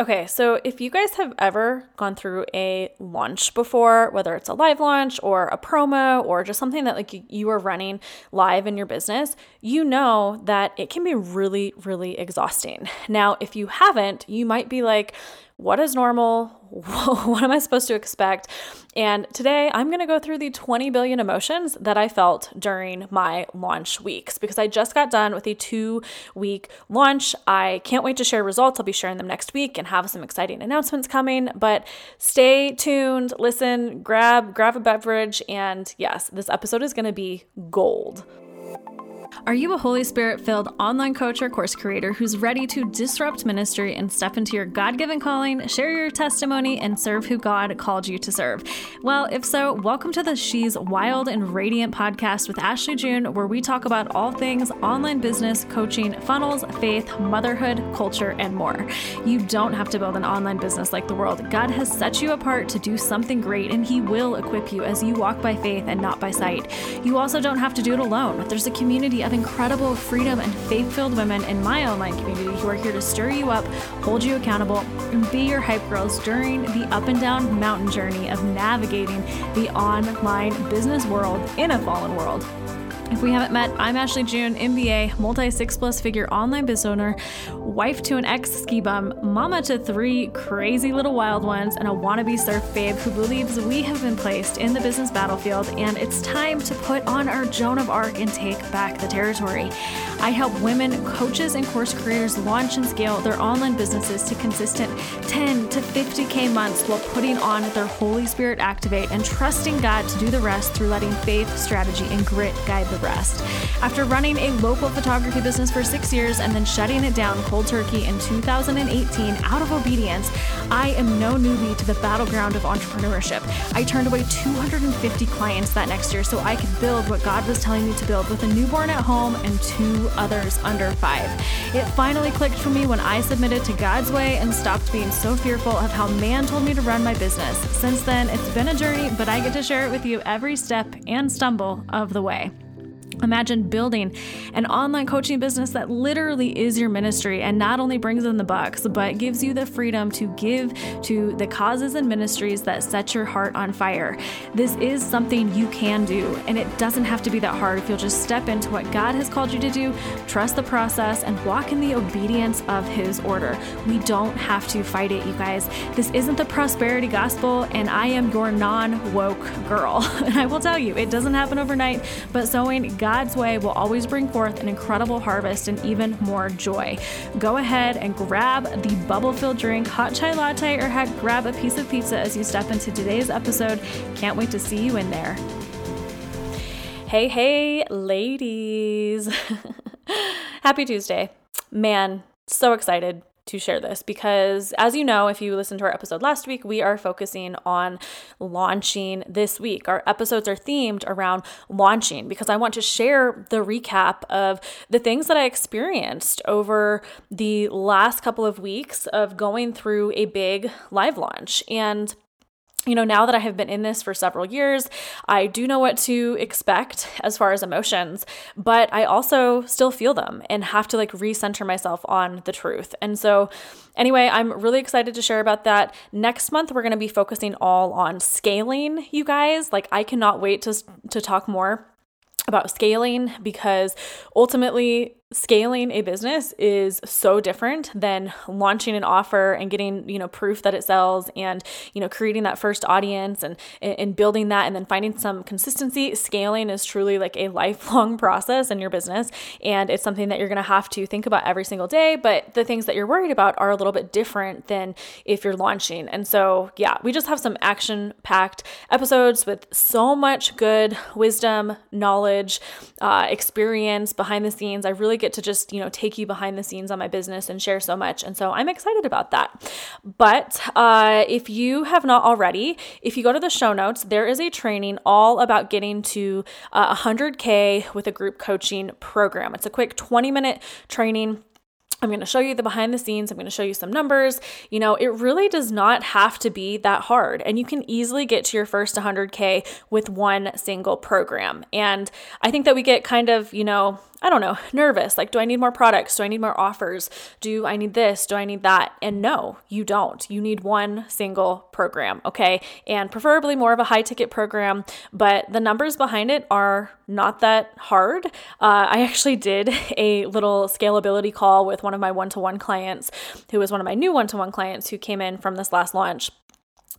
Okay, so if you guys have ever gone through a launch before, whether it's a live launch or a promo or just something that like you are running live in your business, you know that it can be really, really exhausting. Now, if you haven't, you might be like, what is normal? what am I supposed to expect? And today I'm going to go through the 20 billion emotions that I felt during my launch weeks because I just got done with a two week launch. I can't wait to share results. I'll be sharing them next week and have some exciting announcements coming, but stay tuned, listen, grab grab a beverage and yes, this episode is going to be gold. Are you a Holy Spirit filled online coach or course creator who's ready to disrupt ministry and step into your God given calling, share your testimony, and serve who God called you to serve? Well, if so, welcome to the She's Wild and Radiant podcast with Ashley June, where we talk about all things online business, coaching, funnels, faith, motherhood, culture, and more. You don't have to build an online business like the world. God has set you apart to do something great, and He will equip you as you walk by faith and not by sight. You also don't have to do it alone. There's a community of incredible freedom and faith filled women in my online community who are here to stir you up, hold you accountable, and be your hype girls during the up and down mountain journey of navigating the online business world in a fallen world. If we haven't met, I'm Ashley June, MBA, multi six plus figure online business owner, wife to an ex ski bum, mama to three crazy little wild ones, and a wannabe surf babe who believes we have been placed in the business battlefield and it's time to put on our Joan of Arc and take back the territory. I help women, coaches, and course creators launch and scale their online businesses to consistent 10 to 50K months while putting on their Holy Spirit activate and trusting God to do the rest through letting faith, strategy, and grit guide the After running a local photography business for six years and then shutting it down cold turkey in 2018 out of obedience, I am no newbie to the battleground of entrepreneurship. I turned away 250 clients that next year so I could build what God was telling me to build with a newborn at home and two others under five. It finally clicked for me when I submitted to God's way and stopped being so fearful of how man told me to run my business. Since then, it's been a journey, but I get to share it with you every step and stumble of the way. Imagine building an online coaching business that literally is your ministry and not only brings in the bucks, but gives you the freedom to give to the causes and ministries that set your heart on fire. This is something you can do, and it doesn't have to be that hard if you'll just step into what God has called you to do, trust the process, and walk in the obedience of His order. We don't have to fight it, you guys. This isn't the prosperity gospel, and I am your non woke girl. And I will tell you, it doesn't happen overnight, but sowing God's way will always bring forth an incredible harvest and even more joy. Go ahead and grab the bubble filled drink, hot chai latte, or heck, grab a piece of pizza as you step into today's episode. Can't wait to see you in there. Hey, hey, ladies. Happy Tuesday. Man, so excited to share this because, as you know, if you listened to our episode last week, we are focusing on launching this week. Our episodes are themed around launching because I want to share the recap of the things that I experienced over the last couple of weeks of going through a big live launch. And you know, now that I have been in this for several years, I do know what to expect as far as emotions, but I also still feel them and have to like recenter myself on the truth. And so, anyway, I'm really excited to share about that. Next month, we're going to be focusing all on scaling, you guys. Like, I cannot wait to, to talk more about scaling because ultimately scaling a business is so different than launching an offer and getting you know proof that it sells and you know creating that first audience and and building that and then finding some consistency. Scaling is truly like a lifelong process in your business and it's something that you're going to have to think about every single day but the things that you're worried about are a little bit different than if you're launching. And so yeah we just have some action packed episodes with so much good wisdom knowledge uh, experience behind the scenes. I really get to just, you know, take you behind the scenes on my business and share so much. And so I'm excited about that. But uh, if you have not already, if you go to the show notes, there is a training all about getting to uh, 100K with a group coaching program. It's a quick 20 minute training I'm going to show you the behind the scenes. I'm going to show you some numbers. You know, it really does not have to be that hard. And you can easily get to your first 100K with one single program. And I think that we get kind of, you know, I don't know, nervous. Like, do I need more products? Do I need more offers? Do I need this? Do I need that? And no, you don't. You need one single program, okay? And preferably more of a high ticket program, but the numbers behind it are not that hard. Uh, I actually did a little scalability call with one of my one to one clients, who was one of my new one to one clients who came in from this last launch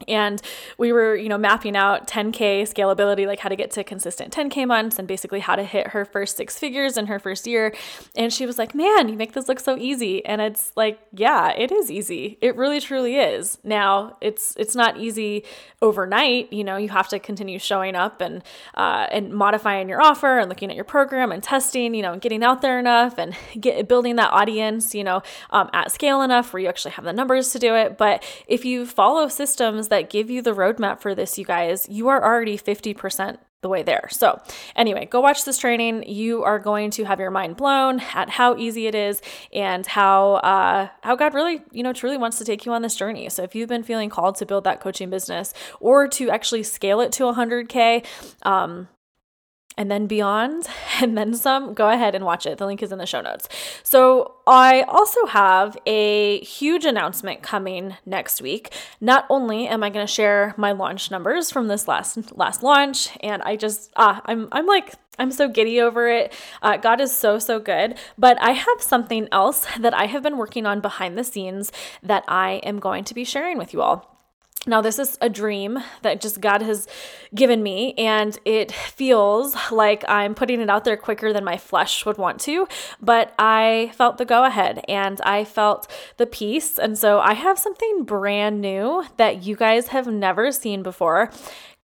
and we were you know mapping out 10k scalability like how to get to consistent 10k months and basically how to hit her first six figures in her first year. And she was like man you make this look so easy. And it's like yeah it is easy. It really truly is. Now it's it's not easy overnight. You know you have to continue showing up and uh, and modifying your offer and looking at your program and testing you know and getting out there enough and get building that audience you know um, at scale enough where you actually have the numbers to do it. But if you follow systems that give you the roadmap for this, you guys, you are already 50% the way there. So, anyway, go watch this training. You are going to have your mind blown at how easy it is and how uh, how God really, you know, truly wants to take you on this journey. So, if you've been feeling called to build that coaching business or to actually scale it to 100k, um, and then beyond and then some, go ahead and watch it. The link is in the show notes. So, I also have a huge announcement coming next week. Not only am I going to share my launch numbers from this last last launch and I just ah I'm I'm like I'm so giddy over it. Uh, God is so, so good. But I have something else that I have been working on behind the scenes that I am going to be sharing with you all. Now, this is a dream that just God has given me, and it feels like I'm putting it out there quicker than my flesh would want to. But I felt the go ahead and I felt the peace. And so I have something brand new that you guys have never seen before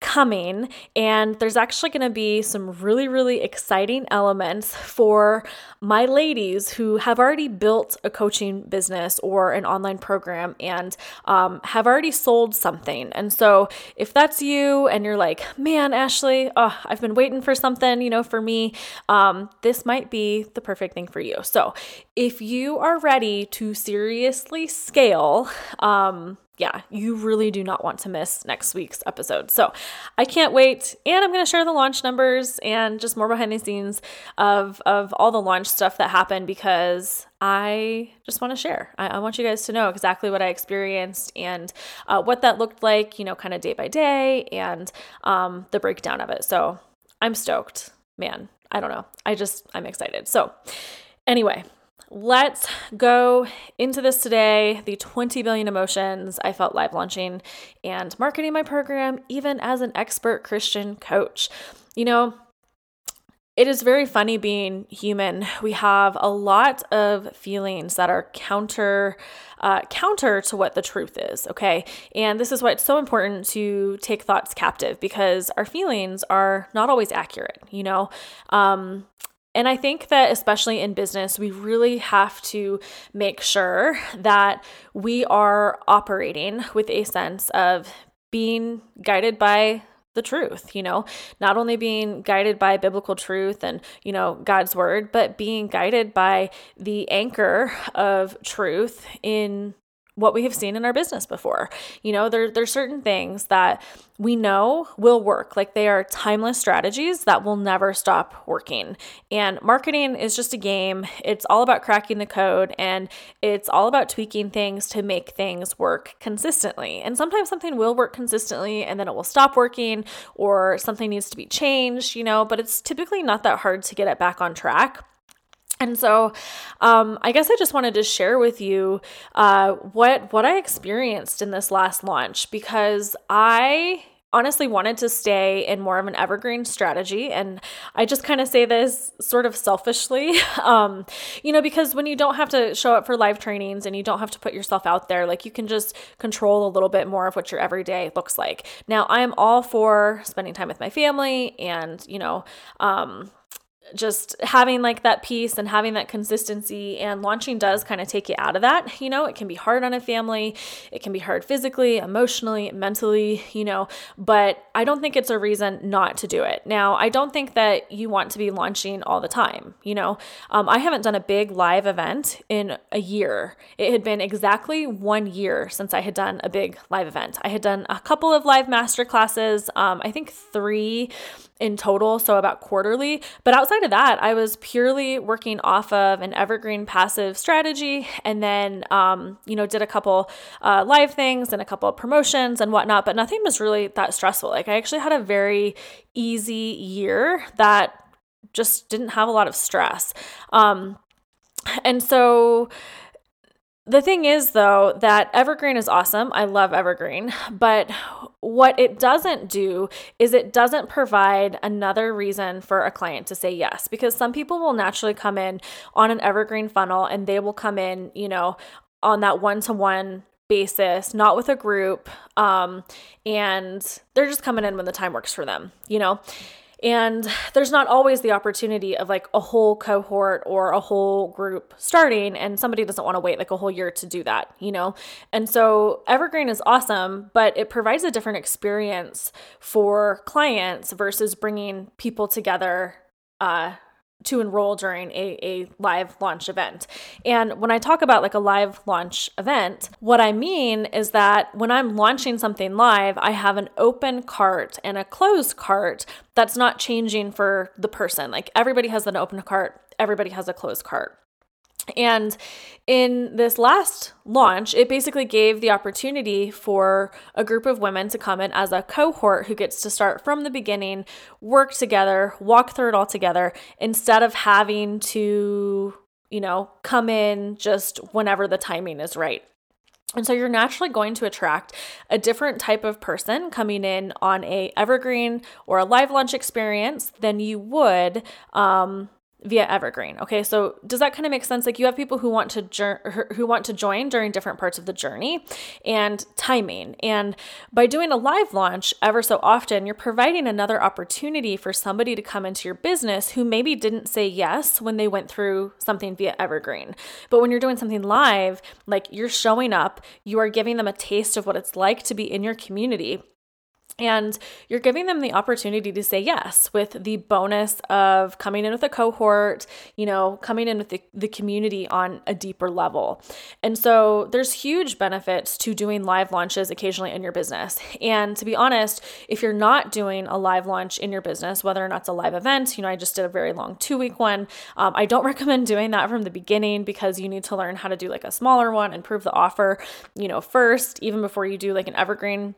coming. And there's actually going to be some really, really exciting elements for my ladies who have already built a coaching business or an online program and um, have already sold something. And so if that's you and you're like, man, Ashley, oh, I've been waiting for something, you know, for me, um, this might be the perfect thing for you. So if you are ready to seriously scale, um, yeah, you really do not want to miss next week's episode. So I can't wait. And I'm going to share the launch numbers and just more behind the scenes of, of all the launch stuff that happened because I just want to share. I, I, want you guys to know exactly what I experienced and uh, what that looked like, you know, kind of day by day and um, the breakdown of it. So I'm stoked. Man, I don't know. I just, I'm excited. So, anyway, Let's go into this today. The 20 billion emotions I felt live launching and marketing my program, even as an expert Christian coach. You know, it is very funny being human. We have a lot of feelings that are counter uh, counter to what the truth is. Okay, and this is why it's so important to take thoughts captive because our feelings are not always accurate. You know, um, and I think that, especially in business, we really have to make sure that we are operating with a sense of being guided by the truth, you know, not only being guided by biblical truth and, you know, God's word, but being guided by the anchor of truth in what we have seen in our business before. You know, there there's certain things that we know will work. Like they are timeless strategies that will never stop working. And marketing is just a game. It's all about cracking the code and it's all about tweaking things to make things work consistently. And sometimes something will work consistently and then it will stop working or something needs to be changed, you know, but it's typically not that hard to get it back on track. And so, um, I guess I just wanted to share with you uh, what what I experienced in this last launch because I honestly wanted to stay in more of an evergreen strategy. And i just kind of say this sort of selfishly um, you know because when you don't have to show up for live trainings and you don't have to put yourself out there like you can just control a little bit more of what your everyday looks like. Now i am all for spending time with my family and you know um, just having like that peace and having that consistency and launching does kind of take you out of that you know? It can be hard on a family it can be hard physically emotionally mentally you know? But i don't think it's a reason not to do it. Now i don't think that you want to be launching all the time you know? Um, i haven't done a big live event in a year. It had been exactly one year since i had done a big live event. I had done a couple of live master classes um, i think three in total so about quarterly. But outside of that, I was purely working off of an evergreen passive strategy and then, um, you know, did a couple uh, live things and a couple promotions and whatnot, but nothing was really that stressful. Like, I actually had a very easy year that just didn't have a lot of stress. Um, and so, the thing is, though, that Evergreen is awesome. I love Evergreen. But what it doesn't do is it doesn't provide another reason for a client to say yes. Because some people will naturally come in on an Evergreen funnel and they will come in, you know, on that one to one basis, not with a group. Um, and they're just coming in when the time works for them, you know? And there's not always the opportunity of like a whole cohort or a whole group starting, and somebody doesn't want to wait like a whole year to do that, you know? And so Evergreen is awesome, but it provides a different experience for clients versus bringing people together uh, to enroll during a, a live launch event. And when I talk about like a live launch event, what I mean is that when I'm launching something live, I have an open cart and a closed cart that's not changing for the person. Like everybody has an open cart, everybody has a closed cart. And in this last launch, it basically gave the opportunity for a group of women to come in as a cohort who gets to start from the beginning, work together, walk through it all together, instead of having to, you know, come in just whenever the timing is right. And so you're naturally going to attract a different type of person coming in on a evergreen or a live launch experience than you would um, via evergreen okay? So does that kind of make sense? Like you have people who want to who want to join during different parts of the journey and timing. And by doing a live launch ever so often you're providing another opportunity for somebody to come into your business who maybe didn't say yes when they went through something via evergreen. But when you're doing something live like you're showing up you are giving them a taste of what it's like to be in your community and you're giving them the opportunity to say yes with the bonus of coming in with a cohort, you know, coming in with the, the community on a deeper level. And so there's huge benefits to doing live launches occasionally in your business. And to be honest, if you're not doing a live launch in your business, whether or not it's a live event, you know, I just did a very long two week one. Um, I don't recommend doing that from the beginning because you need to learn how to do like a smaller one and prove the offer, you know, first, even before you do like an evergreen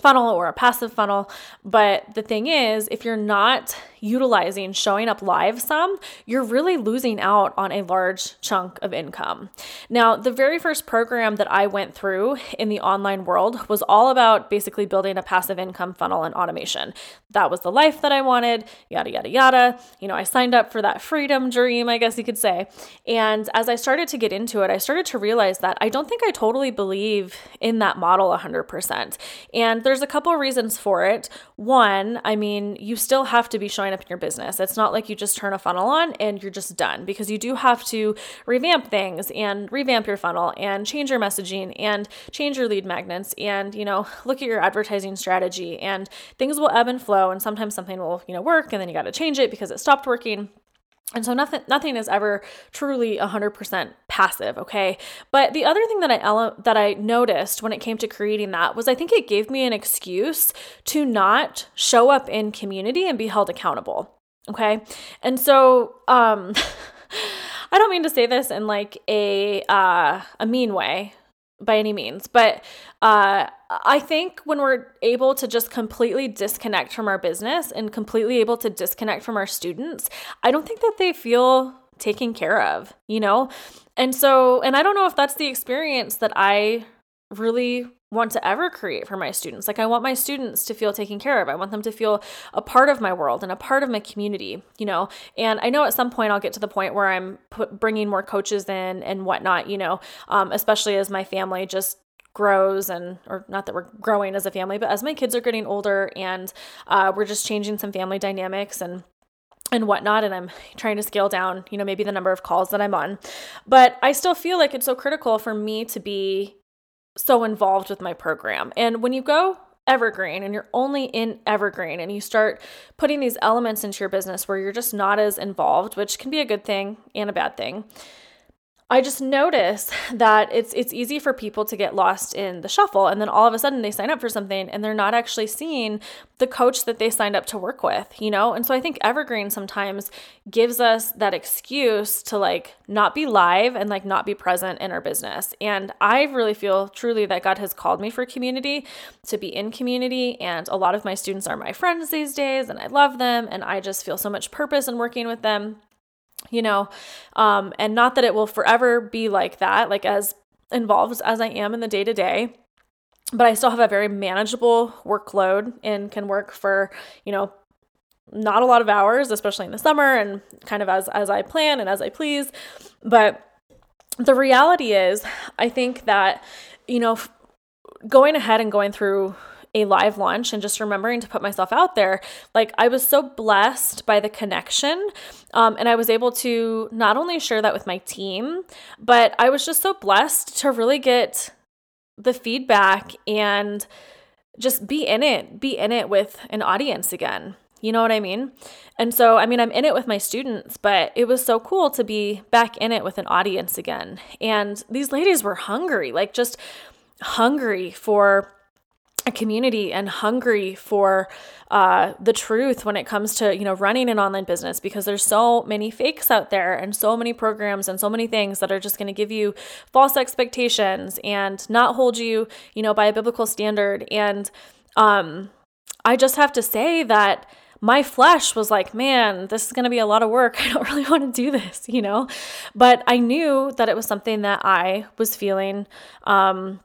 funnel or a passive funnel. But the thing is, if you're not utilizing showing up live some, you're really losing out on a large chunk of income. Now, the very first program that I went through in the online world was all about basically building a passive income funnel and automation. That was the life that I wanted, yada, yada, yada. You know, I signed up for that freedom dream, I guess you could say. And as I started to get into it, I started to realize that I don't think I totally believe in that model 100%. And there's a couple of reasons for it. One, I mean, you still have to be showing up in your business. It's not like you just turn a funnel on and you're just done because you do have to revamp things and revamp your funnel and change your messaging and change your lead magnets and, you know, look at your advertising strategy and things will ebb and flow and sometimes something will, you know, work and then you got to change it because it stopped working. And so nothing nothing is ever truly 100% passive, okay? But the other thing that I ele- that I noticed when it came to creating that was I think it gave me an excuse to not show up in community and be held accountable, okay? And so um I don't mean to say this in like a uh a mean way, by any means, but uh, I think when we're able to just completely disconnect from our business and completely able to disconnect from our students, I don't think that they feel taken care of, you know? And so, and I don't know if that's the experience that I really want to ever create for my students. Like I want my students to feel taken care of. I want them to feel a part of my world and a part of my community, you know. And I know at some point I'll get to the point where I'm put, bringing more coaches in and whatnot, you know, um, especially as my family just grows and or not that we're growing as a family but as my kids are getting older and uh, we're just changing some family dynamics and and whatnot and i'm trying to scale down you know maybe the number of calls that i'm on but i still feel like it's so critical for me to be so involved with my program. And when you go evergreen and you're only in evergreen and you start putting these elements into your business where you're just not as involved, which can be a good thing and a bad thing. I just notice that it's it's easy for people to get lost in the shuffle and then all of a sudden they sign up for something and they're not actually seeing the coach that they signed up to work with, you know? And so I think Evergreen sometimes gives us that excuse to like not be live and like not be present in our business. And I really feel truly that God has called me for community, to be in community and a lot of my students are my friends these days and I love them and I just feel so much purpose in working with them you know um and not that it will forever be like that like as involved as i am in the day to day but i still have a very manageable workload and can work for you know not a lot of hours especially in the summer and kind of as as i plan and as i please. But the reality is i think that you know going ahead and going through a live launch and just remembering to put myself out there, like I was so blessed by the connection. Um, and I was able to not only share that with my team, but I was just so blessed to really get the feedback and just be in it, be in it with an audience again. You know what I mean? And so, I mean, I'm in it with my students, but it was so cool to be back in it with an audience again. And these ladies were hungry, like just hungry for a community and hungry for uh, the truth when it comes to you know running an online business because there's so many fakes out there and so many programs and so many things that are just going to give you false expectations and not hold you you know by a biblical standard and um, i just have to say that my flesh was like, man, this is going to be a lot of work. I don't really want to do this, you know? But I knew that it was something that I was feeling um,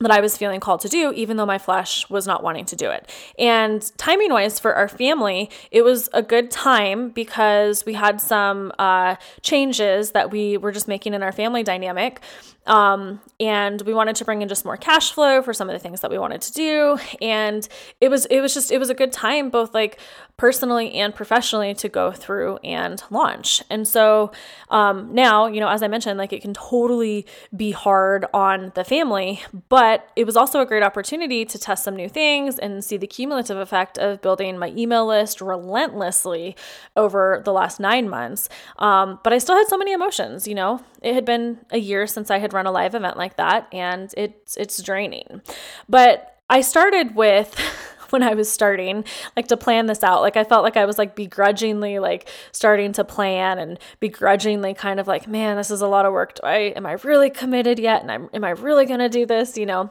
that I was feeling called to do, even though my flesh was not wanting to do it. And timing wise for our family, it was a good time because we had some uh, changes that we were just making in our family dynamic. Um, and we wanted to bring in just more cash flow for some of the things that we wanted to do. And it was, it was just, it was a good time, both like personally and professionally to go through and launch. And so um, now, you know, as I mentioned, like it can totally be hard on the family, but it was also a great opportunity to test some new things and see the cumulative effect of building my email list relentlessly over the last nine months. Um, but I still had so many emotions, you know, it had been a year since I had run a live event like that, and it's it's draining. But I started with when I was starting, like to plan this out. Like I felt like I was like begrudgingly like starting to plan and begrudgingly kind of like, man, this is a lot of work. Do I am I really committed yet? And I'm am I really gonna do this? You know?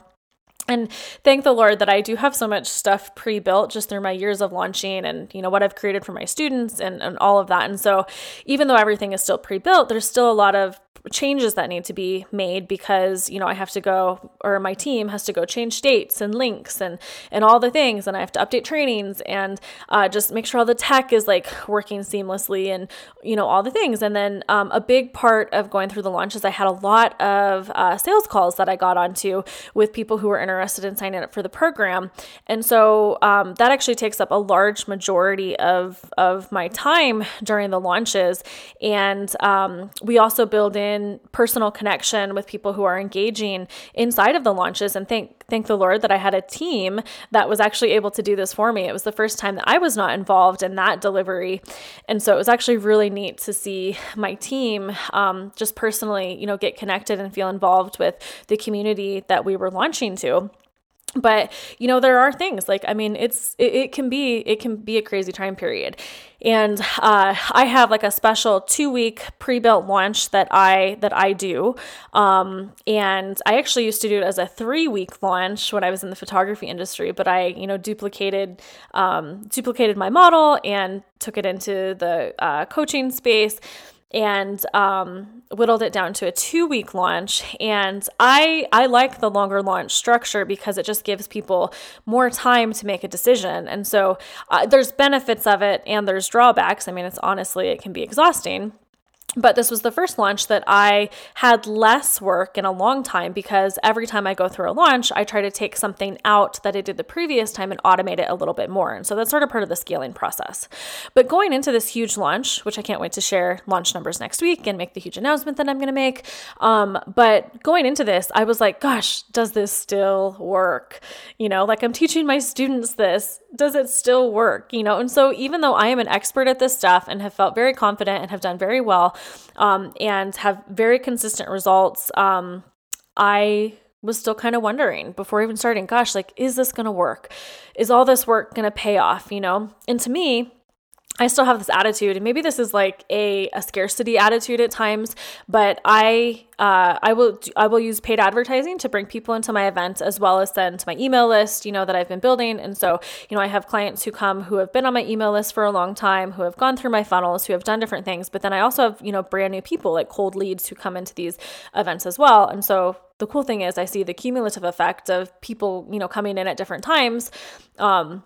And thank the Lord that I do have so much stuff pre-built just through my years of launching and you know what I've created for my students and, and all of that. And so even though everything is still pre-built, there's still a lot of changes that need to be made because you know I have to go or my team has to go change dates and links and and all the things and I have to update trainings and uh, just make sure all the tech is like working seamlessly and you know all the things. And then um, a big part of going through the launch is I had a lot of uh, sales calls that I got onto with people who were interested in signing up for the program. And so um, that actually takes up a large majority of of my time during the launches. And um, we also build in in personal connection with people who are engaging inside of the launches and thank thank the Lord that I had a team that was actually able to do this for me. It was the first time that I was not involved in that delivery. And so it was actually really neat to see my team um, just personally, you know, get connected and feel involved with the community that we were launching to but you know there are things like i mean it's it, it, can be it can be a crazy time period. And uh, i have like a special two week pre-built launch that i that i do. Um, and i actually used to do it as a three week launch when i was in the photography industry but i you know duplicated um, duplicated my model and took it into the uh, coaching space and um, whittled it down to a two week launch. And I I like the longer launch structure because it just gives people more time to make a decision. And so uh, there's benefits of it and there's drawbacks. I mean, it's honestly it can be exhausting but this was the first launch that I had less work in a long time because every time I go through a launch, I try to take something out that I did the previous time and automate it a little bit more. And so that's sort of part of the scaling process. But going into this huge launch, which I can't wait to share launch numbers next week and make the huge announcement that I'm going to make. Um, but going into this, I was like, gosh, does this still work? You know, like I'm teaching my students this. Does it still work? You know, and so even though I am an expert at this stuff and have felt very confident and have done very well, um, and have very consistent results. Um, I was still kind of wondering before even starting, gosh, like, is this going to work? Is all this work going to pay off? You know? And to me, I still have this attitude, and maybe this is like a, a scarcity attitude at times, but I uh, I will I will use paid advertising to bring people into my event as well as send to my email list, you know, that I've been building. And so, you know, I have clients who come who have been on my email list for a long time, who have gone through my funnels, who have done different things. But then I also have, you know, brand new people like cold leads who come into these events as well. And so the cool thing is I see the cumulative effect of people, you know, coming in at different times. Um,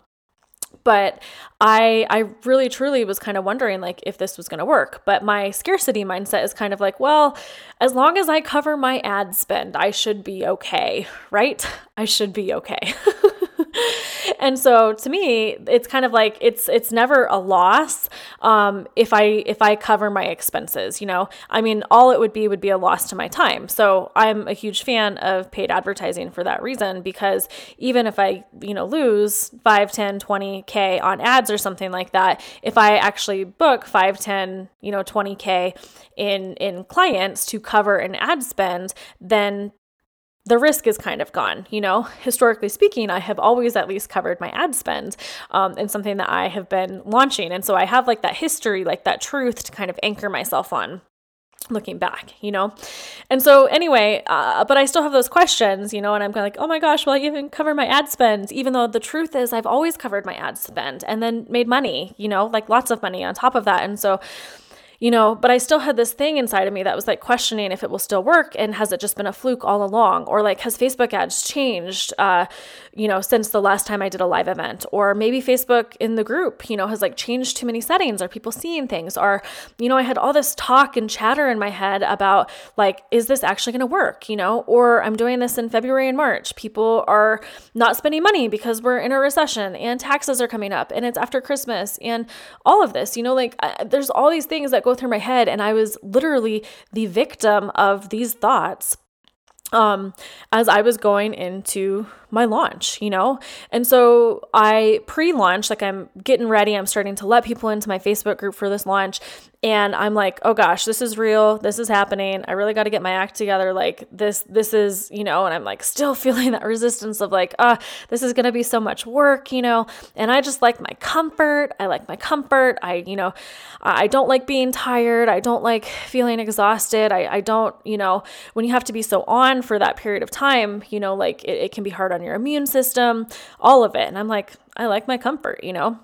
but i i really truly was kind of wondering like if this was going to work. But my scarcity mindset is kind of like well as long as i cover my ad spend i should be okay right? I should be okay and so to me it's kind of like it's it's never a loss um, if i if i cover my expenses you know? I mean all it would be would be a loss to my time. So i'm a huge fan of paid advertising for that reason because even if i you know lose 5 10 20k on ads or something like that if i actually book 5 10 you know 20k in in clients to cover an ad spend then the risk is kind of gone. You know, historically speaking, I have always at least covered my ad spend um, and something that I have been launching. And so I have like that history, like that truth to kind of anchor myself on looking back, you know? And so, anyway, uh, but I still have those questions, you know, and I'm like, oh my gosh, will I even cover my ad spend? Even though the truth is, I've always covered my ad spend and then made money, you know, like lots of money on top of that. And so, you know, but I still had this thing inside of me that was like questioning if it will still work and has it just been a fluke all along? Or like, has Facebook ads changed, uh, you know, since the last time I did a live event? Or maybe Facebook in the group, you know, has like changed too many settings? Are people seeing things? Or, you know, I had all this talk and chatter in my head about like, is this actually going to work? You know, or I'm doing this in February and March. People are not spending money because we're in a recession and taxes are coming up and it's after Christmas and all of this, you know, like uh, there's all these things that go through my head and I was literally the victim of these thoughts um, as I was going into my launch, you know? And so I pre launch, like I'm getting ready, I'm starting to let people into my Facebook group for this launch and i'm like oh gosh this is real this is happening i really got to get my act together like this this is you know? And i'm like still feeling that resistance of like ah uh, this is going to be so much work you know? And i just like my comfort i like my comfort i you know i don't like being tired i don't like feeling exhausted i, I don't you know? When you have to be so on for that period of time you know like it, it can be hard on your immune system all of it and i'm like i like my comfort you know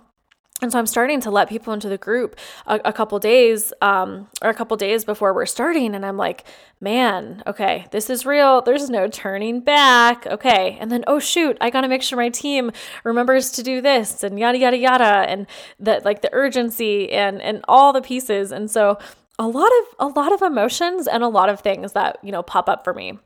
and so I'm starting to let people into the group a, a couple days, um, or a couple days before we're starting, and I'm like, man, okay, this is real. There's no turning back. Okay, and then oh shoot, I got to make sure my team remembers to do this, and yada yada yada, and that like the urgency and and all the pieces. And so a lot of a lot of emotions and a lot of things that you know pop up for me.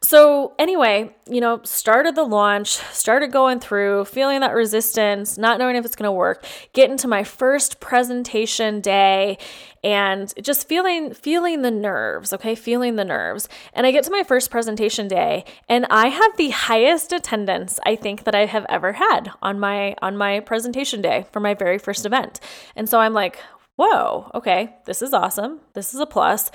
So anyway you know started the launch started going through feeling that resistance not knowing if it's going to work get into my first presentation day and just feeling feeling the nerves okay? Feeling the nerves. And i get to my first presentation day and i have the highest attendance i think that i have ever had on my on my presentation day for my very first event. And so i'm like whoa, okay, this is awesome. This is a plus.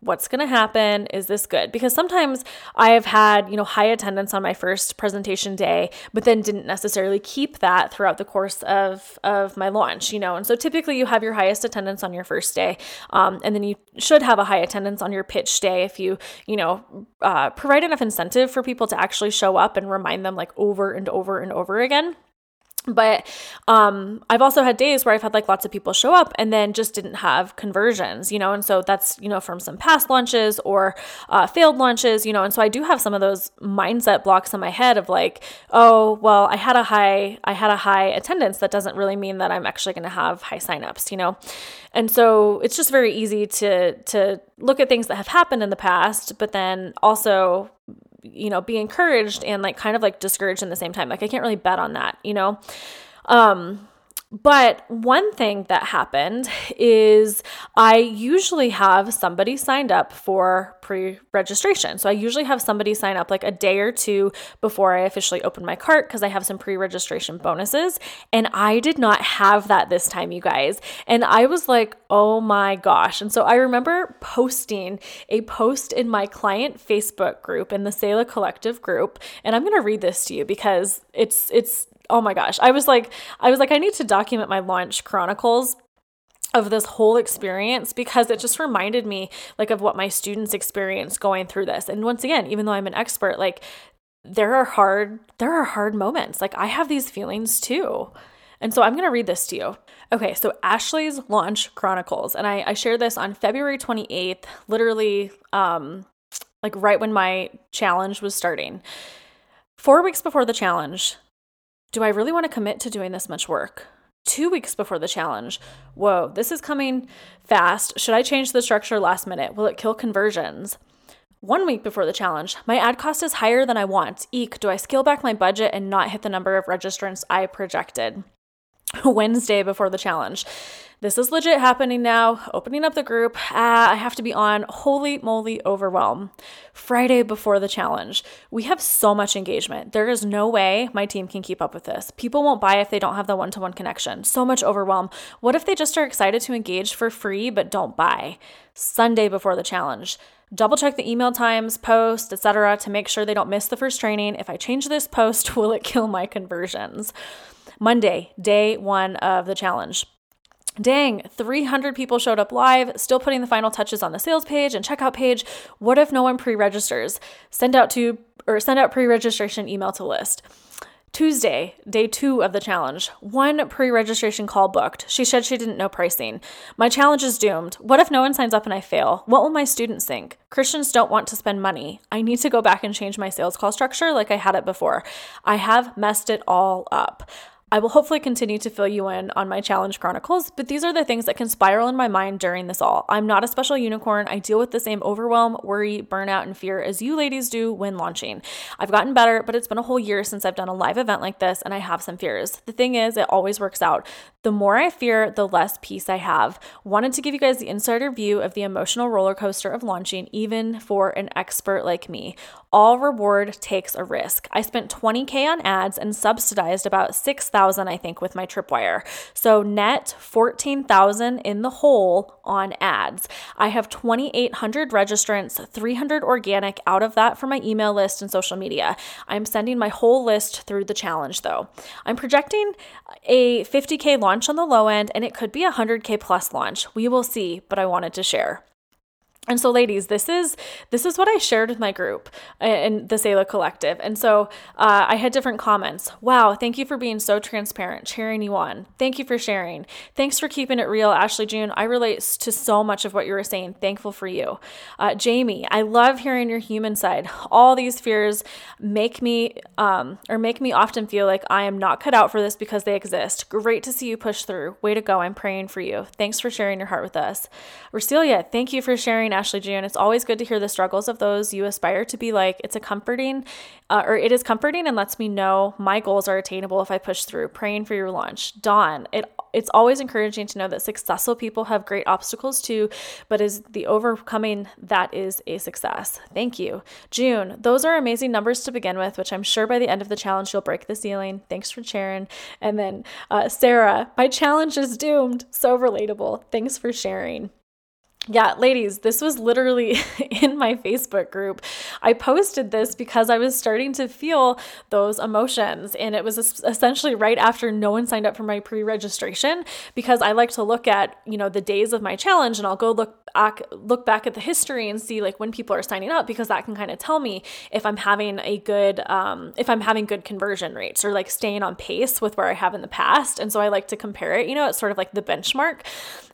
What's going to happen? Is this good? Because sometimes I have had, you know, high attendance on my first presentation day, but then didn't necessarily keep that throughout the course of, of my launch, you know. And so typically you have your highest attendance on your first day. Um, and then you should have a high attendance on your pitch day if you, you know, uh, provide enough incentive for people to actually show up and remind them like over and over and over again but um, I've also had days where I've had like lots of people show up and then just didn't have conversions, you know, and so that's you know from some past launches or uh, failed launches, you know, and so I do have some of those mindset blocks in my head of like, oh, well, I had a high, I had a high attendance. That doesn't really mean that I'm actually going to have high signups, you know, and so it's just very easy to to look at things that have happened in the past, but then also you know, be encouraged and like kind of like discouraged in the same time. Like I can't really bet on that, you know? Um, But one thing that happened is I usually have somebody signed up for pre registration. So I usually have somebody sign up like a day or two before I officially open my cart because I have some pre registration bonuses. And I did not have that this time, you guys. And I was like, oh my gosh. And so I remember posting a post in my client Facebook group, in the Selah Collective group. And I'm going to read this to you because it's, it's, oh my gosh. I was like, I was like, I need to document my launch chronicles of this whole experience because it just reminded me like of what my students experienced going through this. And once again, even though I'm an expert, like there are hard there are hard moments. Like I have these feelings too. And so I'm going to read this to you. Okay, so Ashley's Launch Chronicles. And I, I shared this on February 28th, literally um, like right when my challenge was starting. Four weeks before the challenge, do I really want to commit to doing this much work? Two weeks before the challenge, whoa, this is coming fast. Should I change the structure last minute? Will it kill conversions? One week before the challenge, my ad cost is higher than I want. Eek, do I scale back my budget and not hit the number of registrants I projected? Wednesday before the challenge this is legit happening now. Opening up the group. Ah, I have to be on. Holy moly, overwhelm. Friday before the challenge. We have so much engagement. There is no way my team can keep up with this. People won't buy if they don't have the one to one connection. So much overwhelm. What if they just are excited to engage for free but don't buy? Sunday before the challenge double check the email times, post, etc. to make sure they don't miss the first training. If I change this post, will it kill my conversions? Monday, day 1 of the challenge. Dang, 300 people showed up live, still putting the final touches on the sales page and checkout page. What if no one pre-registers? Send out to or send out pre-registration email to list. Tuesday, day two of the challenge, one pre registration call booked. She said she didn't know pricing. My challenge is doomed. What if no one signs up and I fail? What will my students think? Christians don't want to spend money. I need to go back and change my sales call structure like I had it before. I have messed it all up. I will hopefully continue to fill you in on my challenge chronicles, but these are the things that can spiral in my mind during this all. I'm not a special unicorn. I deal with the same overwhelm, worry, burnout, and fear as you ladies do when launching. I've gotten better, but it's been a whole year since I've done a live event like this, and I have some fears. The thing is, it always works out. The more I fear, the less peace I have. Wanted to give you guys the insider view of the emotional roller coaster of launching, even for an expert like me. All reward takes a risk. I spent 20K on ads and subsidized about 6,000, I think, with my tripwire. So net 14,000 in the hole on ads. I have 2,800 registrants, 300 organic out of that for my email list and social media. I'm sending my whole list through the challenge though. I'm projecting a 50K launch on the low end and it could be a 100K plus launch. We will see, but I wanted to share. And so, ladies, this is this is what I shared with my group in the Selah Collective. And so, uh, I had different comments. Wow, thank you for being so transparent, cheering you on. Thank you for sharing. Thanks for keeping it real, Ashley June. I relate to so much of what you were saying. Thankful for you, uh, Jamie. I love hearing your human side. All these fears make me um, or make me often feel like I am not cut out for this because they exist. Great to see you push through. Way to go. I'm praying for you. Thanks for sharing your heart with us, Recelia. Thank you for sharing Ashley June. It's always good to hear the struggles of those you aspire to be like. It's a comforting, uh, or it is comforting and lets me know my goals are attainable if I push through. Praying for your launch. Dawn, it it's always encouraging to know that successful people have great obstacles too, but is the overcoming that is a success. Thank you. June, those are amazing numbers to begin with, which I'm sure by the end of the challenge you'll break the ceiling. Thanks for sharing. And then uh, Sarah, my challenge is doomed. So relatable. Thanks for sharing yeah, ladies, this was literally in my Facebook group. I posted this because I was starting to feel those emotions. And it was essentially right after no one signed up for my pre registration because I like to look at, you know, the days of my challenge and I'll go look back, look back at the history and see like when people are signing up because that can kind of tell me if I'm having a good, um, if I'm having good conversion rates or like staying on pace with where I have in the past. And so I like to compare it, you know, it's sort of like the benchmark.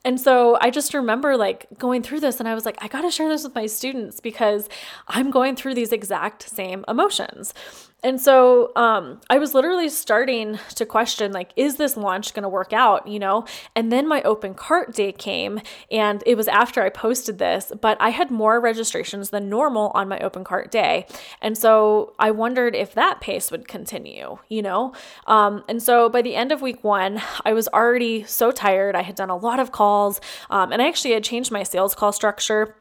And so I just remember like going through this and I was like, I got to share this with my students because I'm going through these exact same emotions. And so um, I was literally starting to question, like, is this launch going to work out? You know? And then my open cart day came, and it was after I posted this, but I had more registrations than normal on my open cart day. And so I wondered if that pace would continue, you know? Um, and so by the end of week one, I was already so tired. I had done a lot of calls, um, and I actually had changed my sales call structure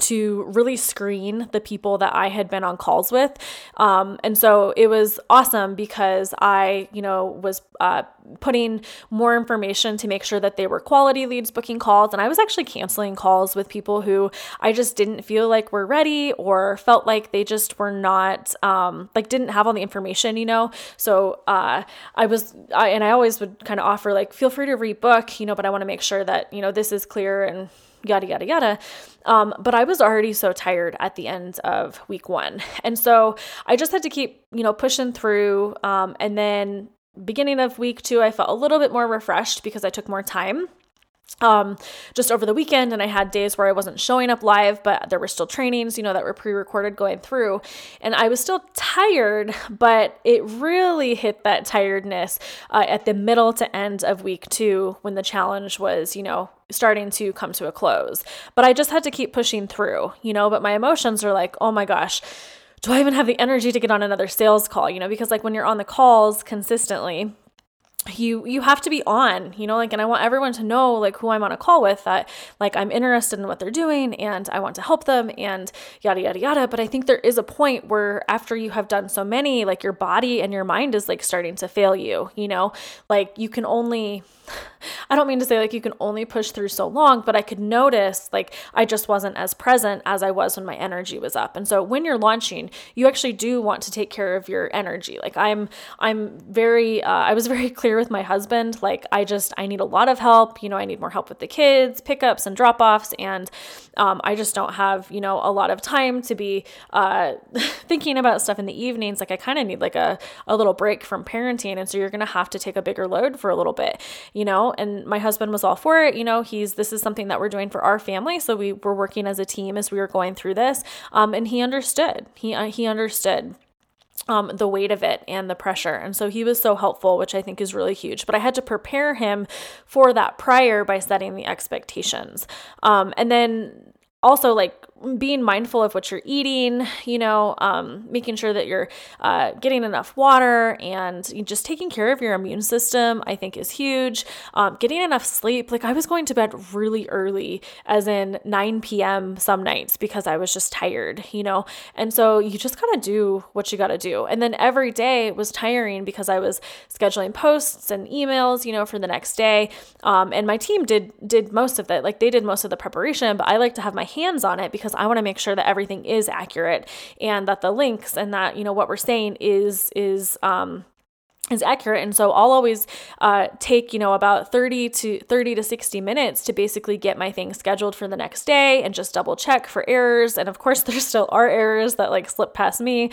to really screen the people that I had been on calls with. Um, and so it was awesome because I, you know, was uh, putting more information to make sure that they were quality leads booking calls. And I was actually canceling calls with people who I just didn't feel like were ready or felt like they just were not, um, like didn't have all the information, you know? So uh, I was, I, and I always would kind of offer like, feel free to rebook, you know, but I want to make sure that, you know, this is clear and yada, yada, yada. Um, but I was already so tired at the end of week one. And so I just had to keep, you know, pushing through. Um, and then beginning of week two, I felt a little bit more refreshed because I took more time um just over the weekend and I had days where I wasn't showing up live but there were still trainings you know that were pre-recorded going through. And I was still tired but it really hit that tiredness uh, at the middle to end of week 2 when the challenge was you know starting to come to a close. But I just had to keep pushing through you know but my emotions are like oh my gosh do I even have the energy to get on another sales call? You know because like when you're on the calls consistently you you have to be on you know like and i want everyone to know like who i'm on a call with that like i'm interested in what they're doing and i want to help them and yada yada yada. But i think there is a point where after you have done so many like your body and your mind is like starting to fail you you know? Like you can only I don't mean to say like you can only push through so long, but I could notice like I just wasn't as present as I was when my energy was up. And so when you're launching, you actually do want to take care of your energy. Like I'm I'm very uh, I was very clear with my husband like I just I need a lot of help, you know, I need more help with the kids, pickups and drop-offs and um, I just don't have, you know, a lot of time to be uh, thinking about stuff in the evenings. Like I kind of need like a, a little break from parenting. And so you're going to have to take a bigger load for a little bit you know, and my husband was all for it. You know, he's this is something that we're doing for our family. So we were working as a team as we were going through this. Um, and he understood. He, uh, he understood um, the weight of it and the pressure. And so he was so helpful, which I think is really huge. But I had to prepare him for that prior by setting the expectations. Um, and then also, like, being mindful of what you're eating, you know, um, making sure that you're uh, getting enough water and just taking care of your immune system, I think is huge. Um, getting enough sleep. Like I was going to bed really early, as in 9 p.m. some nights because I was just tired, you know? And so you just gotta do what you gotta do. And then every day was tiring because I was scheduling posts and emails, you know, for the next day. Um, and my team did did most of it. Like they did most of the preparation, but I like to have my hands on it because because I want to make sure that everything is accurate and that the links and that you know what we're saying is is um is accurate. And so i'll always uh, take you know about 30 to 30 to 60 minutes to basically get my thing scheduled for the next day and just double check for errors. And of course there still are errors that like slip past me.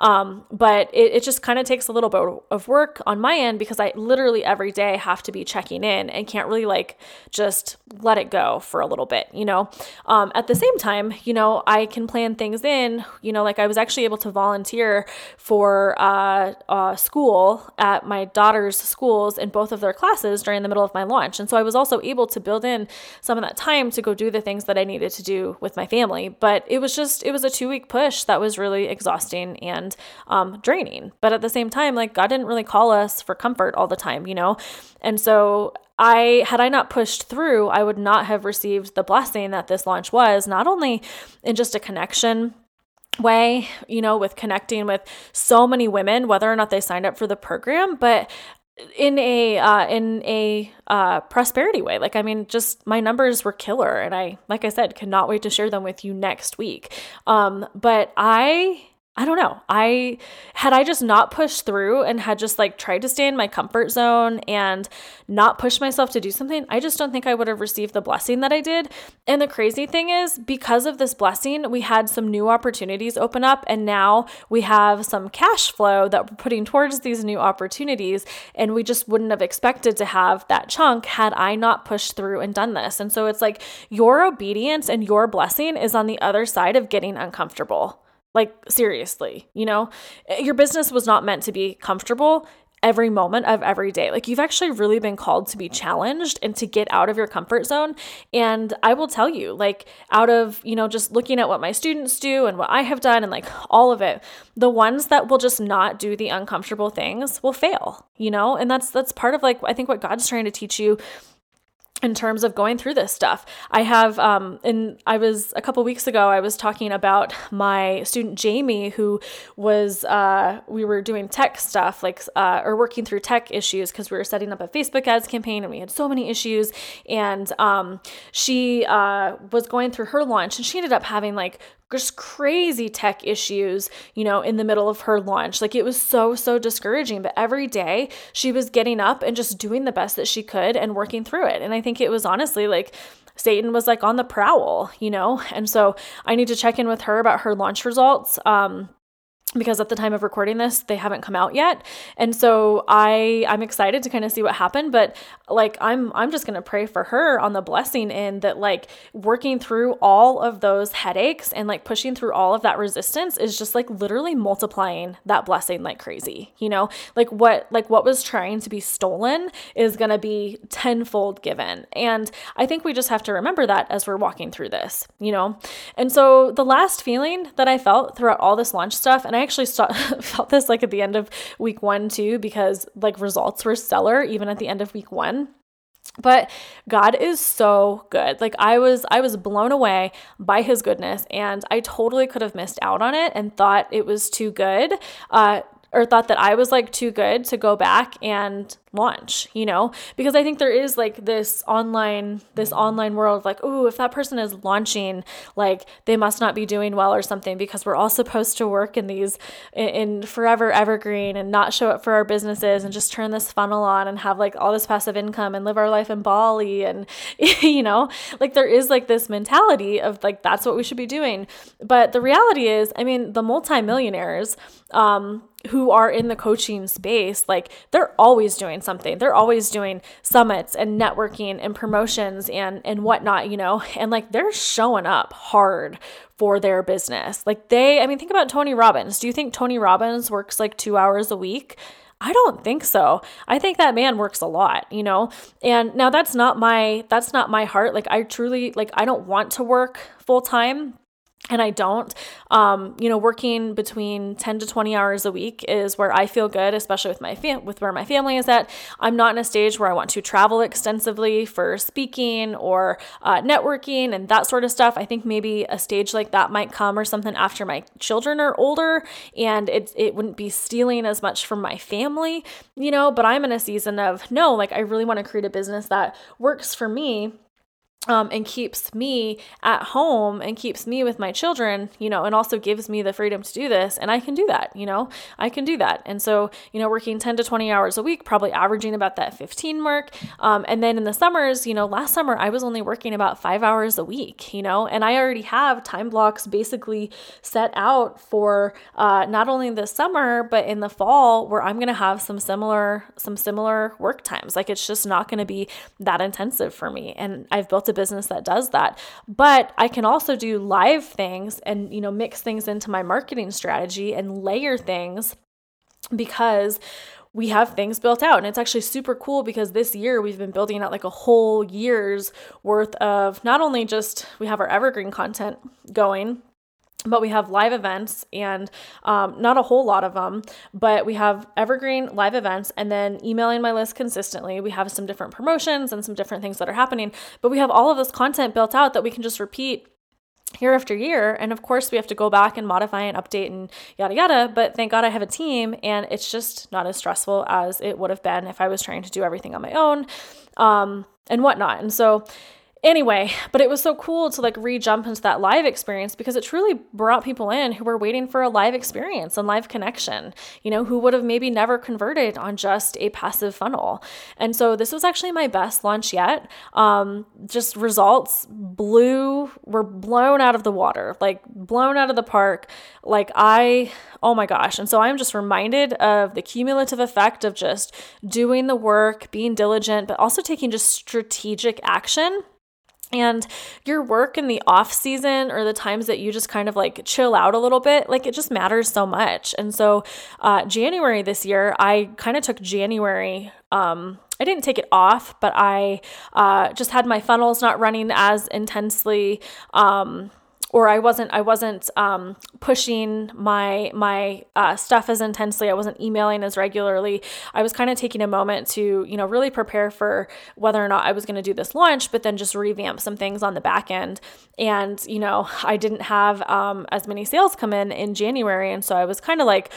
Um, but it, it just kind of takes a little bit of work on my end because i literally every day have to be checking in and can't really like just let it go for a little bit you know? Um, at the same time you know i can plan things in you know like i was actually able to volunteer for uh, uh, school at my daughter's schools in both of their classes during the middle of my launch. And so I was also able to build in some of that time to go do the things that I needed to do with my family. But it was just, it was a two week push that was really exhausting and um, draining. But at the same time, like God didn't really call us for comfort all the time, you know? And so I had I not pushed through, I would not have received the blessing that this launch was, not only in just a connection way, you know, with connecting with so many women, whether or not they signed up for the program, but in a uh, in a uh, prosperity way. Like I mean, just my numbers were killer, and I, like I said, cannot wait to share them with you next week. Um, but I I don't know. I had I just not pushed through and had just like tried to stay in my comfort zone and not push myself to do something, I just don't think I would have received the blessing that I did. And the crazy thing is, because of this blessing, we had some new opportunities open up and now we have some cash flow that we're putting towards these new opportunities and we just wouldn't have expected to have that chunk had I not pushed through and done this. And so it's like your obedience and your blessing is on the other side of getting uncomfortable. Like, seriously, you know, eh, your business was not meant to be comfortable every moment of every day. Like you've actually really been called to be challenged and to get out of your comfort zone. And I will tell you, like out of, you know, just looking at what my students do and what I have done and like all of it, the ones that will just not do the uncomfortable things will fail, you know? And that's that's part of like I think what God's trying to teach you in terms of going through this stuff. I have, um, and I was a couple weeks ago, I was talking about my student Jamie, who was, uh, we were doing tech stuff, like, uh, or working through tech issues because we were setting up a Facebook ads campaign and we had so many issues. And um, she uh, was going through her launch and she ended up having like just crazy tech issues, you know, in the middle of her launch. Like it was so, so discouraging. But every day she was getting up and just doing the best that she could and working through it. And I think it was honestly like, Satan was like on the prowl, you know? And so I need to check in with her about her launch results. Um, because at the time of recording this they haven't come out yet. And so i i'm excited to kind of see what happened but like i'm i'm just going to pray for her on the blessing in that like working through all of those headaches and like pushing through all of that resistance is just like literally multiplying that blessing like crazy you know? Like what like what was trying to be stolen is going to be tenfold given. And i think we just have to remember that as we're walking through this you know? And so the last feeling that i felt throughout all this launch stuff and I actually felt this like at the end of week one too, because like results were stellar even at the end of week one. But god is so good. Like i was i was blown away by his goodness and i totally could have missed out on it and thought it was too good uh or thought that I was like too good to go back and launch, you know? Because I think there is like this online this online world like, oh, if that person is launching, like they must not be doing well or something because we're all supposed to work in these in forever evergreen and not show up for our businesses and just turn this funnel on and have like all this passive income and live our life in Bali and you know, like there is like this mentality of like that's what we should be doing. But the reality is, I mean, the multimillionaires um who are in the coaching space, like they're always doing something. They're always doing summits and networking and promotions and and whatnot, you know, and like they're showing up hard for their business. Like they, I mean, think about Tony Robbins. Do you think Tony Robbins works like two hours a week? I don't think so. I think that man works a lot, you know? And now that's not my that's not my heart. Like I truly like I don't want to work full time and I don't. Um, you know, working between 10 to 20 hours a week is where I feel good, especially with my fam- with where my family is at. I'm not in a stage where I want to travel extensively for speaking or uh, networking and that sort of stuff. I think maybe a stage like that might come or something after my children are older and it it wouldn't be stealing as much from my family, you know, but I'm in a season of no, like I really want to create a business that works for me um, and keeps me at home and keeps me with my children, you know, and also gives me the freedom to do this. And I can do that, you know, I can do that. And so, you know, working 10 to 20 hours a week, probably averaging about that 15 mark. Um, and then in the summers, you know, last summer I was only working about five hours a week, you know, and I already have time blocks basically set out for uh, not only the summer, but in the fall where I'm going to have some similar, some similar work times. Like it's just not going to be that intensive for me. And I've built a business that does that. But I can also do live things and, you know, mix things into my marketing strategy and layer things because we have things built out and it's actually super cool because this year we've been building out like a whole year's worth of not only just we have our evergreen content going but we have live events and um, not a whole lot of them but we have evergreen live events and then emailing my list consistently. We have some different promotions and some different things that are happening but we have all of this content built out that we can just repeat year after year. And of course we have to go back and modify and update and yada yada but thank god i have a team and it's just not as stressful as it would have been if i was trying to do everything on my own um, and whatnot. And so Anyway, but it was so cool to like re jump into that live experience because it truly brought people in who were waiting for a live experience and live connection, you know, who would have maybe never converted on just a passive funnel. And so this was actually my best launch yet. Um, just results blew, were blown out of the water, like blown out of the park. Like I, oh my gosh. And so I'm just reminded of the cumulative effect of just doing the work, being diligent, but also taking just strategic action and your work in the off season or the times that you just kind of like chill out a little bit like it just matters so much and so uh, january this year i kind of took january um, I didn't take it off, but I uh, just had my funnels not running as intensely. Um, or I wasn't I wasn't um, pushing my my uh, stuff as intensely. I wasn't emailing as regularly. I was kind of taking a moment to you know really prepare for whether or not I was going to do this launch, but then just revamp some things on the back end. And you know I didn't have um, as many sales come in in January, and so I was kind of like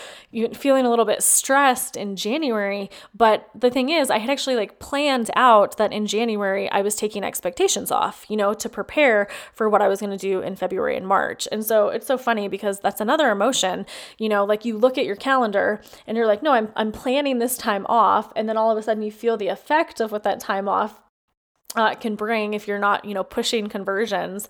feeling a little bit stressed in January. But the thing is, I had actually like planned out that in January I was taking expectations off, you know, to prepare for what I was going to do in February February and March. And so it's so funny because that's another emotion. You know, like you look at your calendar and you're like, no, I'm, I'm planning this time off. And then all of a sudden you feel the effect of what that time off uh, can bring if you're not, you know, pushing conversions.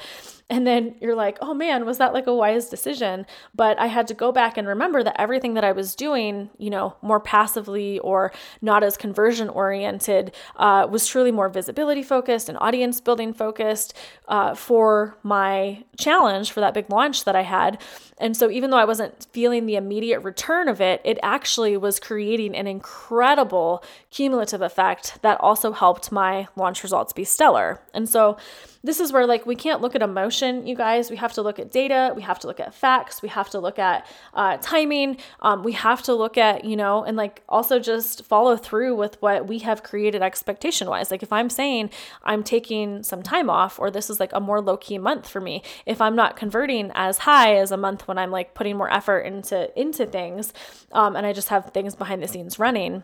And then you're like, oh man, was that like a wise decision? But I had to go back and remember that everything that I was doing, you know, more passively or not as conversion oriented, uh, was truly more visibility focused and audience building focused uh, for my challenge for that big launch that I had. And so even though I wasn't feeling the immediate return of it, it actually was creating an incredible cumulative effect that also helped my launch results be stellar. And so this is where like we can't look at emotion you guys. We have to look at data. We have to look at facts. We have to look at uh, timing. Um, we have to look at you know and like also just follow through with what we have created expectation wise like if i'm saying i'm taking some time off or this is like a more low-key month for me if i'm not converting as high as a month when i'm like putting more effort into into things um, and i just have things behind the scenes running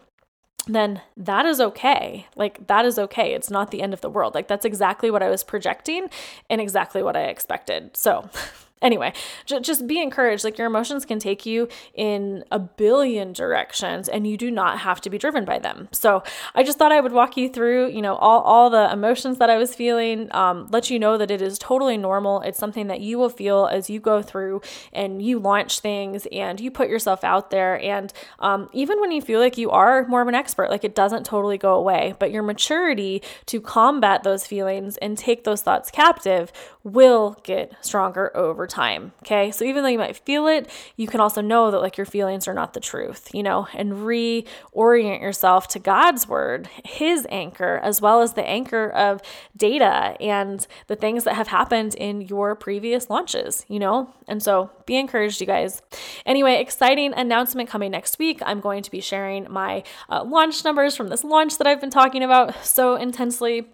then that is okay. Like, that is okay. It's not the end of the world. Like, that's exactly what I was projecting and exactly what I expected. So, Anyway, j- just be encouraged. Like your emotions can take you in a billion directions and you do not have to be driven by them. So I just thought I would walk you through, you know, all, all the emotions that I was feeling, um, let you know that it is totally normal. It's something that you will feel as you go through and you launch things and you put yourself out there. And um, even when you feel like you are more of an expert, like it doesn't totally go away, but your maturity to combat those feelings and take those thoughts captive will get stronger over over time. Okay. So even though you might feel it, you can also know that like your feelings are not the truth, you know, and reorient yourself to God's word, his anchor, as well as the anchor of data and the things that have happened in your previous launches, you know? And so be encouraged, you guys. Anyway, exciting announcement coming next week. I'm going to be sharing my uh, launch numbers from this launch that I've been talking about so intensely.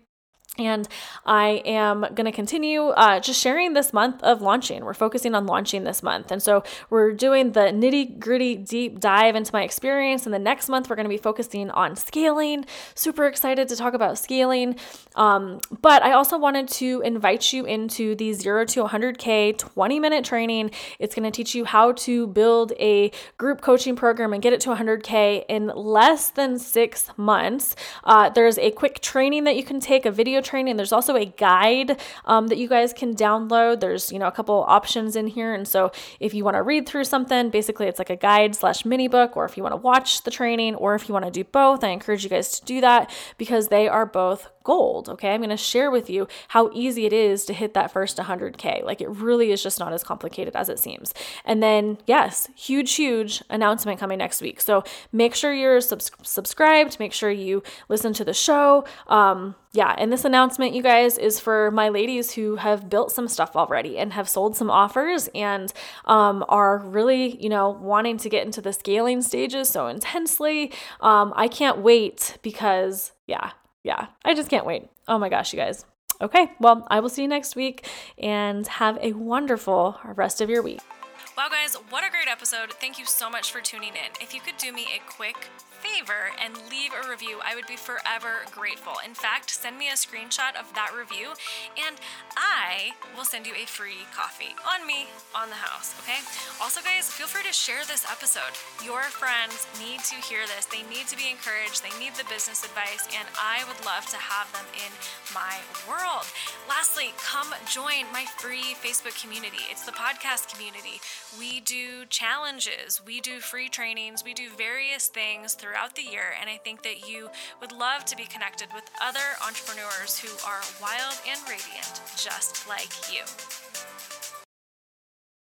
And I am going to continue uh, just sharing this month of launching. We're focusing on launching this month. And so we're doing the nitty gritty deep dive into my experience. And the next month, we're going to be focusing on scaling. Super excited to talk about scaling. Um, but I also wanted to invite you into the zero to 100K 20 minute training. It's going to teach you how to build a group coaching program and get it to 100K in less than six months. Uh, there's a quick training that you can take, a video training. There's also a guide um, that you guys can download. There's, you know, a couple options in here. And so if you want to read through something, basically it's like a guide slash mini book, or if you want to watch the training, or if you want to do both, I encourage you guys to do that because they are both gold. Okay. I'm going to share with you how easy it is to hit that first 100K. Like it really is just not as complicated as it seems. And then, yes, huge, huge announcement coming next week. So make sure you're subs- subscribed, make sure you listen to the show. Um, yeah, and this announcement, you guys, is for my ladies who have built some stuff already and have sold some offers and um, are really, you know, wanting to get into the scaling stages so intensely. Um, I can't wait because, yeah, yeah, I just can't wait. Oh my gosh, you guys. Okay, well, I will see you next week and have a wonderful rest of your week. Wow, guys, what a great episode. Thank you so much for tuning in. If you could do me a quick favor and leave a review, I would be forever grateful. In fact, send me a screenshot of that review and I will send you a free coffee on me, on the house, okay? Also, guys, feel free to share this episode. Your friends need to hear this. They need to be encouraged. They need the business advice, and I would love to have them in my world. Lastly, come join my free Facebook community. It's the podcast community We do challenges, we do free trainings, we do various things throughout the year. And I think that you would love to be connected with other entrepreneurs who are wild and radiant, just like you.